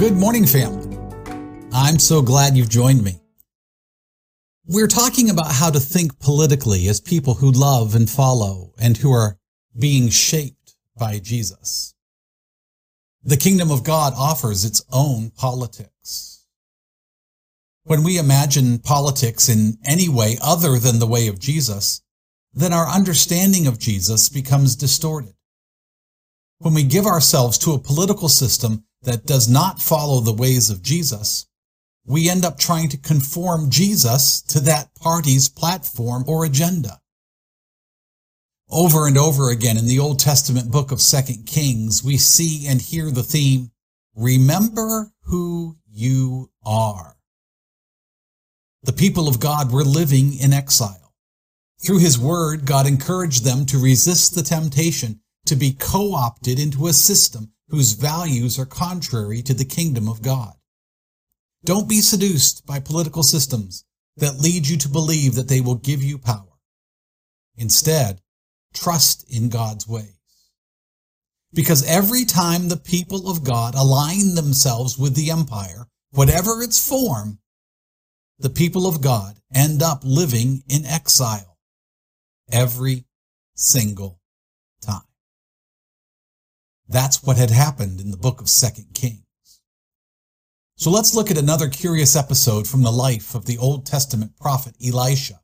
Good morning, family. I'm so glad you've joined me. We're talking about how to think politically as people who love and follow and who are being shaped by Jesus. The kingdom of God offers its own politics. When we imagine politics in any way other than the way of Jesus, then our understanding of Jesus becomes distorted. When we give ourselves to a political system that does not follow the ways of Jesus, we end up trying to conform Jesus to that party's platform or agenda. Over and over again in the Old Testament book of Second Kings, we see and hear the theme, remember who you are. The people of God were living in exile. Through his word, God encouraged them to resist the temptation to be co-opted into a system whose values are contrary to the kingdom of God. Don't be seduced by political systems that lead you to believe that they will give you power. Instead, trust in God's ways. Because every time the people of God align themselves with the empire, whatever its form, the people of God end up living in exile every single. That's what had happened in the book of Second Kings. So let's look at another curious episode from the life of the Old Testament prophet Elisha.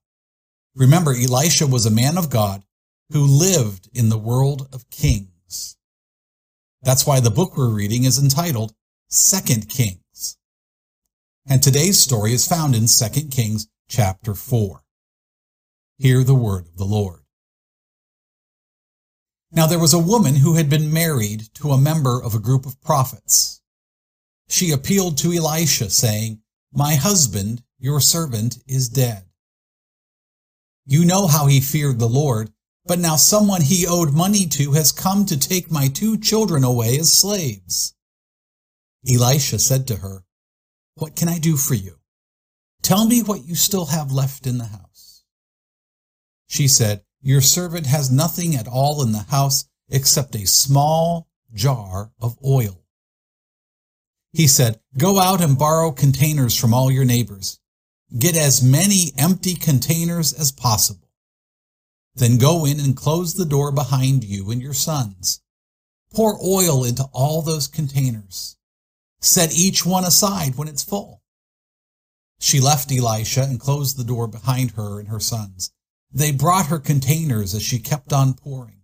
Remember, Elisha was a man of God who lived in the world of kings. That's why the book we're reading is entitled Second Kings. And today's story is found in Second Kings chapter 4. Hear the word of the Lord. Now there was a woman who had been married to a member of a group of prophets. She appealed to Elisha, saying, My husband, your servant, is dead. You know how he feared the Lord, but now someone he owed money to has come to take my two children away as slaves. Elisha said to her, What can I do for you? Tell me what you still have left in the house. She said, your servant has nothing at all in the house except a small jar of oil. He said, Go out and borrow containers from all your neighbors. Get as many empty containers as possible. Then go in and close the door behind you and your sons. Pour oil into all those containers. Set each one aside when it's full. She left Elisha and closed the door behind her and her sons. They brought her containers as she kept on pouring.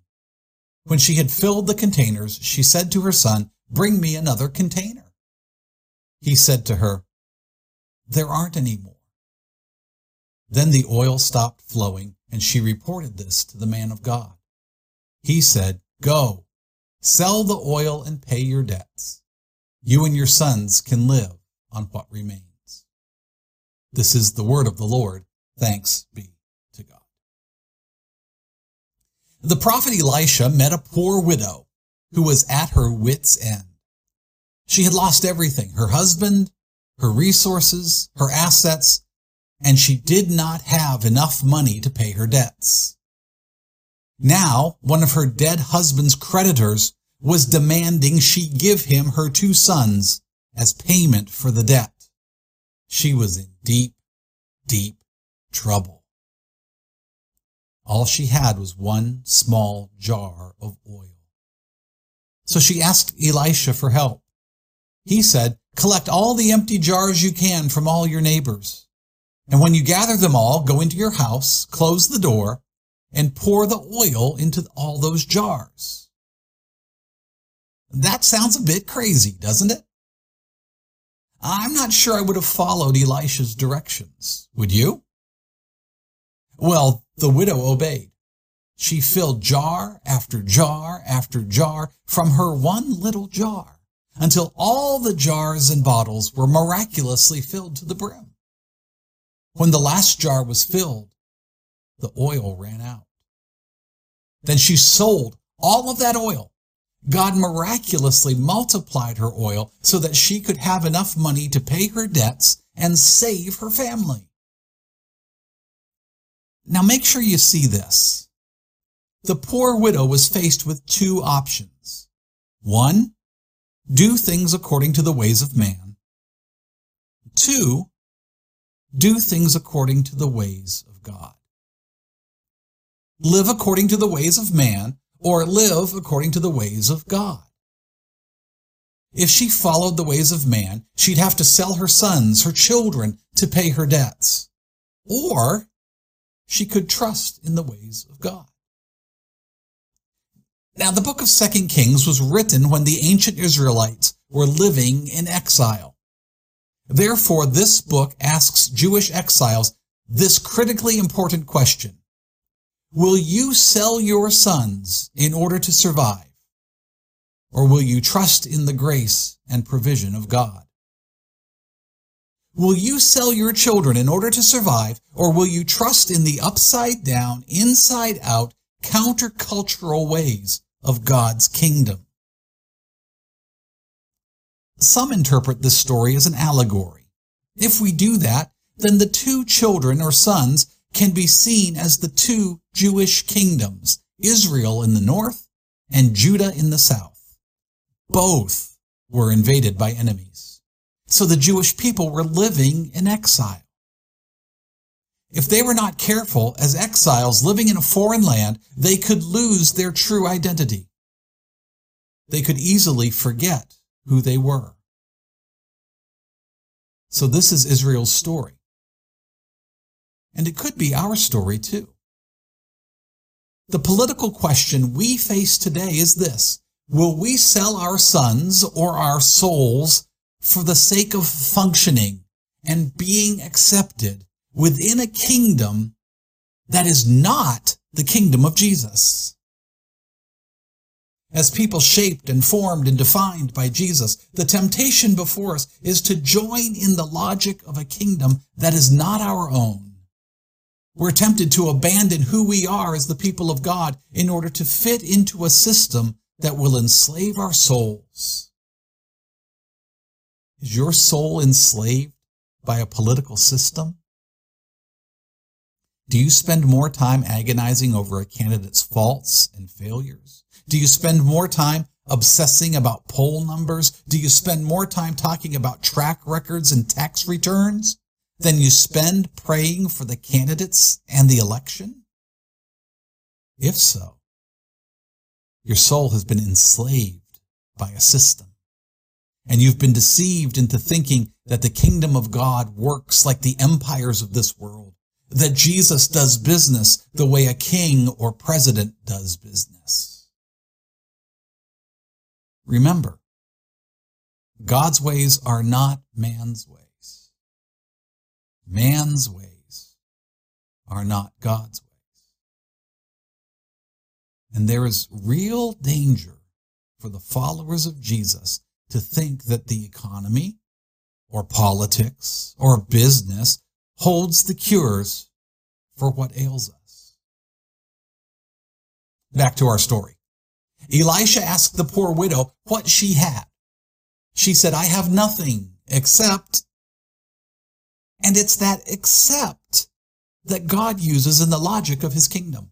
When she had filled the containers, she said to her son, Bring me another container. He said to her, There aren't any more. Then the oil stopped flowing, and she reported this to the man of God. He said, Go, sell the oil and pay your debts. You and your sons can live on what remains. This is the word of the Lord. Thanks be The prophet Elisha met a poor widow who was at her wit's end. She had lost everything, her husband, her resources, her assets, and she did not have enough money to pay her debts. Now, one of her dead husband's creditors was demanding she give him her two sons as payment for the debt. She was in deep, deep trouble. All she had was one small jar of oil. So she asked Elisha for help. He said, collect all the empty jars you can from all your neighbors. And when you gather them all, go into your house, close the door, and pour the oil into all those jars. That sounds a bit crazy, doesn't it? I'm not sure I would have followed Elisha's directions. Would you? Well, the widow obeyed. She filled jar after jar after jar from her one little jar until all the jars and bottles were miraculously filled to the brim. When the last jar was filled, the oil ran out. Then she sold all of that oil. God miraculously multiplied her oil so that she could have enough money to pay her debts and save her family. Now make sure you see this. The poor widow was faced with two options. One, do things according to the ways of man. Two, do things according to the ways of God. Live according to the ways of man or live according to the ways of God. If she followed the ways of man, she'd have to sell her sons, her children, to pay her debts. Or she could trust in the ways of God. Now, the book of Second Kings was written when the ancient Israelites were living in exile. Therefore, this book asks Jewish exiles this critically important question. Will you sell your sons in order to survive? Or will you trust in the grace and provision of God? Will you sell your children in order to survive, or will you trust in the upside down, inside out, countercultural ways of God's kingdom? Some interpret this story as an allegory. If we do that, then the two children or sons can be seen as the two Jewish kingdoms, Israel in the north and Judah in the south. Both were invaded by enemies. So the Jewish people were living in exile. If they were not careful as exiles living in a foreign land, they could lose their true identity. They could easily forget who they were. So this is Israel's story. And it could be our story too. The political question we face today is this. Will we sell our sons or our souls for the sake of functioning and being accepted within a kingdom that is not the kingdom of Jesus? As people shaped and formed and defined by Jesus, the temptation before us is to join in the logic of a kingdom that is not our own we're tempted to abandon who we are as the people of God in order to fit into a system that will enslave our souls. Is your soul enslaved by a political system? Do you spend more time agonizing over a candidate's faults and failures? Do you spend more time obsessing about poll numbers? Do you spend more time talking about track records and tax returns? than you spend praying for the candidates and the election? If so, your soul has been enslaved by a system. And you've been deceived into thinking that the kingdom of God works like the empires of this world, that Jesus does business the way a king or president does business. Remember, God's ways are not man's ways. Man's ways are not God's ways. And there is real danger for the followers of Jesus to think that the economy or politics or business holds the cures for what ails us. Back to our story. Elisha asked the poor widow what she had. She said, I have nothing except and it's that except that God uses in the logic of his kingdom.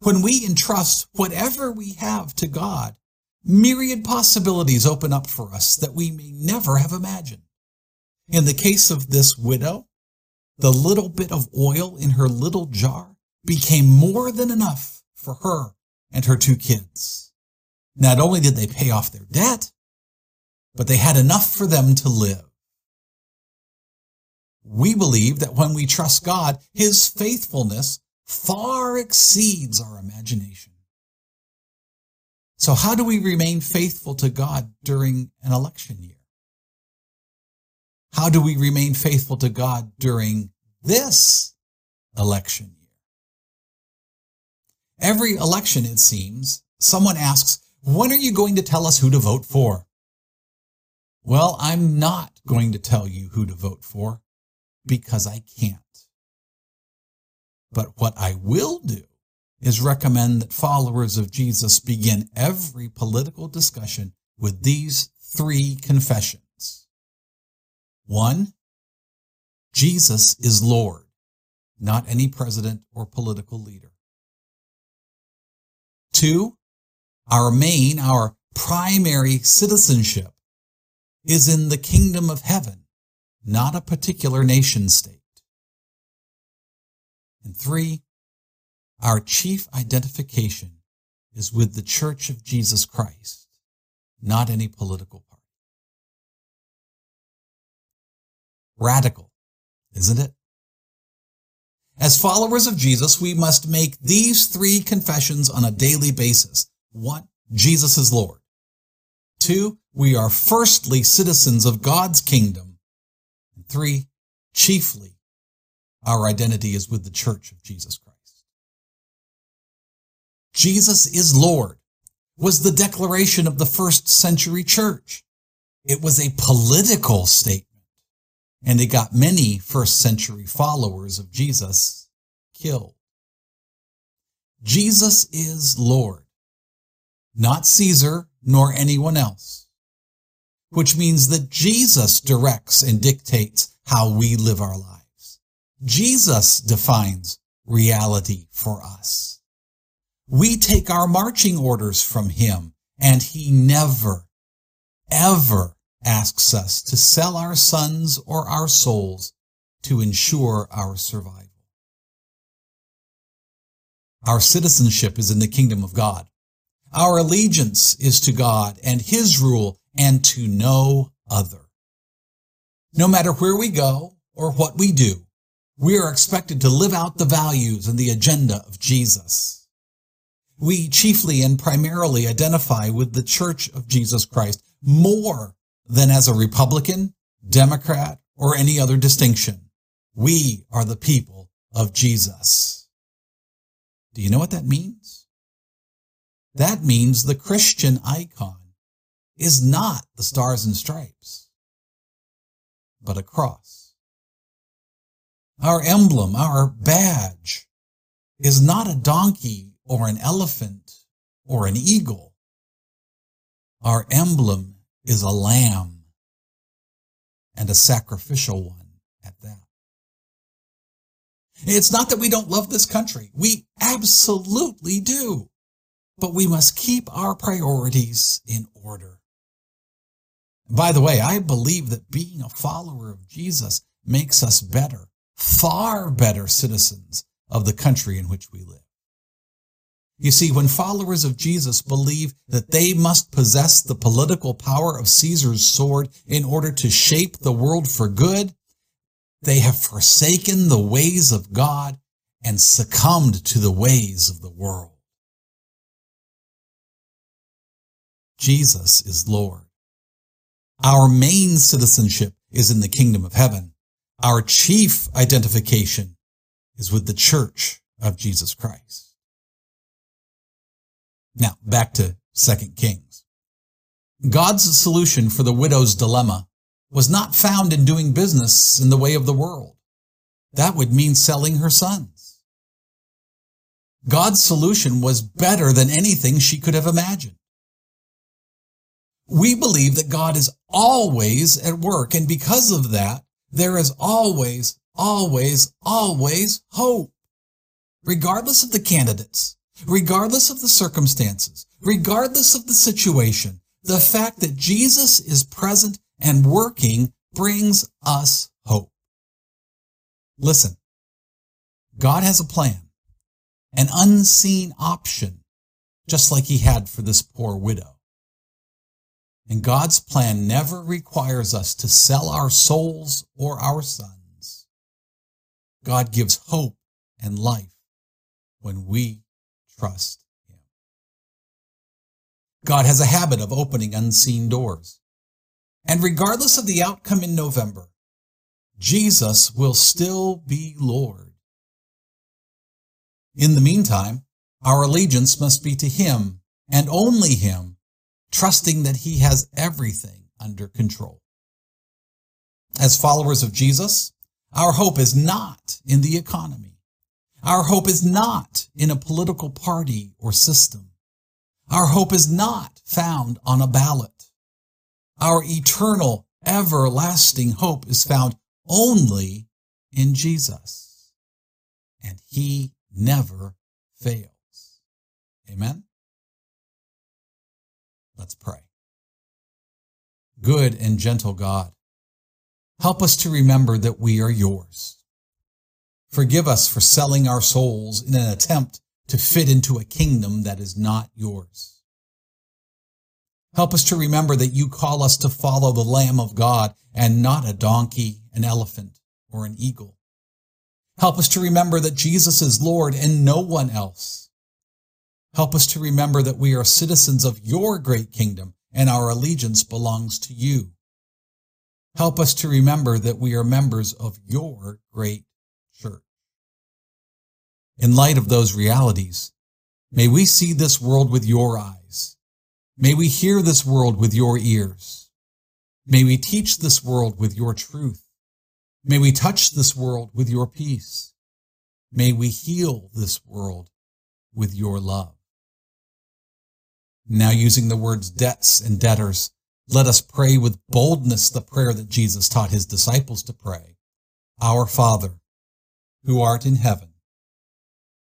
When we entrust whatever we have to God, myriad possibilities open up for us that we may never have imagined. In the case of this widow, the little bit of oil in her little jar became more than enough for her and her two kids. Not only did they pay off their debt, but they had enough for them to live. We believe that when we trust God, His faithfulness far exceeds our imagination. So how do we remain faithful to God during an election year? How do we remain faithful to God during this election year? Every election, it seems, someone asks, when are you going to tell us who to vote for? Well, I'm not going to tell you who to vote for because I can't. But what I will do is recommend that followers of Jesus begin every political discussion with these three confessions. One, Jesus is Lord, not any president or political leader. Two, our main, our primary citizenship is in the kingdom of heaven, not a particular nation state. And three, our chief identification is with the Church of Jesus Christ, not any political party. Radical, isn't it? As followers of Jesus, we must make these three confessions on a daily basis. One, Jesus is Lord. Two, we are firstly citizens of God's kingdom. And three, chiefly, our identity is with the church of Jesus Christ. Jesus is Lord was the declaration of the first century church. It was a political statement and it got many first century followers of Jesus killed. Jesus is Lord, not Caesar nor anyone else, which means that Jesus directs and dictates how we live our lives. Jesus defines reality for us. We take our marching orders from him and he never, ever asks us to sell our sons or our souls to ensure our survival. Our citizenship is in the kingdom of God. Our allegiance is to God and his rule and to no other. No matter where we go or what we do, we are expected to live out the values and the agenda of Jesus. We chiefly and primarily identify with the Church of Jesus Christ more than as a Republican, Democrat, or any other distinction. We are the people of Jesus. Do you know what that means? That means the Christian icon is not the stars and stripes, but a cross. Our emblem, our badge, is not a donkey or an elephant or an eagle. Our emblem is a lamb and a sacrificial one at that. It's not that we don't love this country. We absolutely do. But we must keep our priorities in order. By the way, I believe that being a follower of Jesus makes us better, far better citizens of the country in which we live. You see, when followers of Jesus believe that they must possess the political power of Caesar's sword in order to shape the world for good, they have forsaken the ways of God and succumbed to the ways of the world. Jesus is Lord. Our main citizenship is in the kingdom of heaven. Our chief identification is with the church of Jesus Christ. Now, back to 2 Kings. God's solution for the widow's dilemma was not found in doing business in the way of the world. That would mean selling her sons. God's solution was better than anything she could have imagined. We believe that God is always at work, and because of that, there is always, always, always hope. Regardless of the candidates, regardless of the circumstances, regardless of the situation, the fact that Jesus is present and working brings us hope. Listen, God has a plan, an unseen option, just like he had for this poor widow. And God's plan never requires us to sell our souls or our sons. God gives hope and life when we trust Him. God has a habit of opening unseen doors. And regardless of the outcome in November, Jesus will still be Lord. In the meantime, our allegiance must be to Him and only Him, trusting that He has everything under control. As followers of Jesus, our hope is not in the economy. Our hope is not in a political party or system. Our hope is not found on a ballot. Our eternal, everlasting hope is found only in Jesus. And he never fails. Amen. Let's pray. Good and gentle God, help us to remember that we are yours. Forgive us for selling our souls in an attempt to fit into a kingdom that is not yours. Help us to remember that you call us to follow the Lamb of God and not a donkey, an elephant, or an eagle. Help us to remember that Jesus is Lord and no one else. Help us to remember that we are citizens of your great kingdom and our allegiance belongs to you. Help us to remember that we are members of your great. In light of those realities, may we see this world with your eyes. May we hear this world with your ears. May we teach this world with your truth. May we touch this world with your peace. May we heal this world with your love. Now, using the words debts and debtors, let us pray with boldness the prayer that Jesus taught his disciples to pray. Our Father, who art in heaven,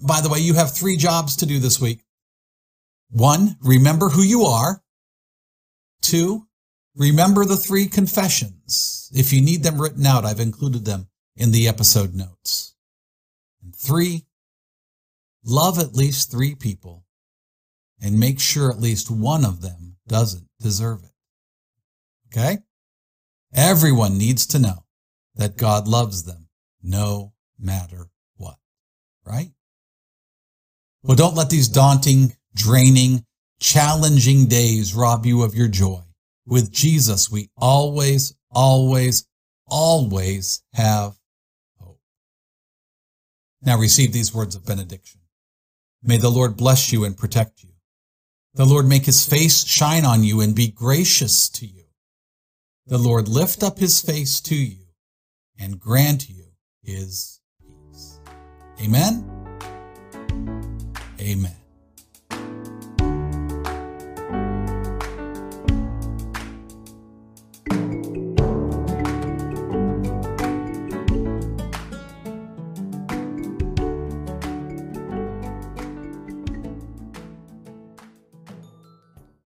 By the way, you have three jobs to do this week. One, remember who you are. Two, remember the three confessions. If you need them written out, I've included them in the episode notes. And three, love at least three people and make sure at least one of them doesn't deserve it. Okay? Everyone needs to know that God loves them no matter what, right? Well, don't let these daunting, draining, challenging days rob you of your joy. With Jesus, we always, always, always have hope. Now receive these words of benediction. May the Lord bless you and protect you. The Lord make his face shine on you and be gracious to you. The Lord lift up his face to you and grant you his peace. Amen. Amen.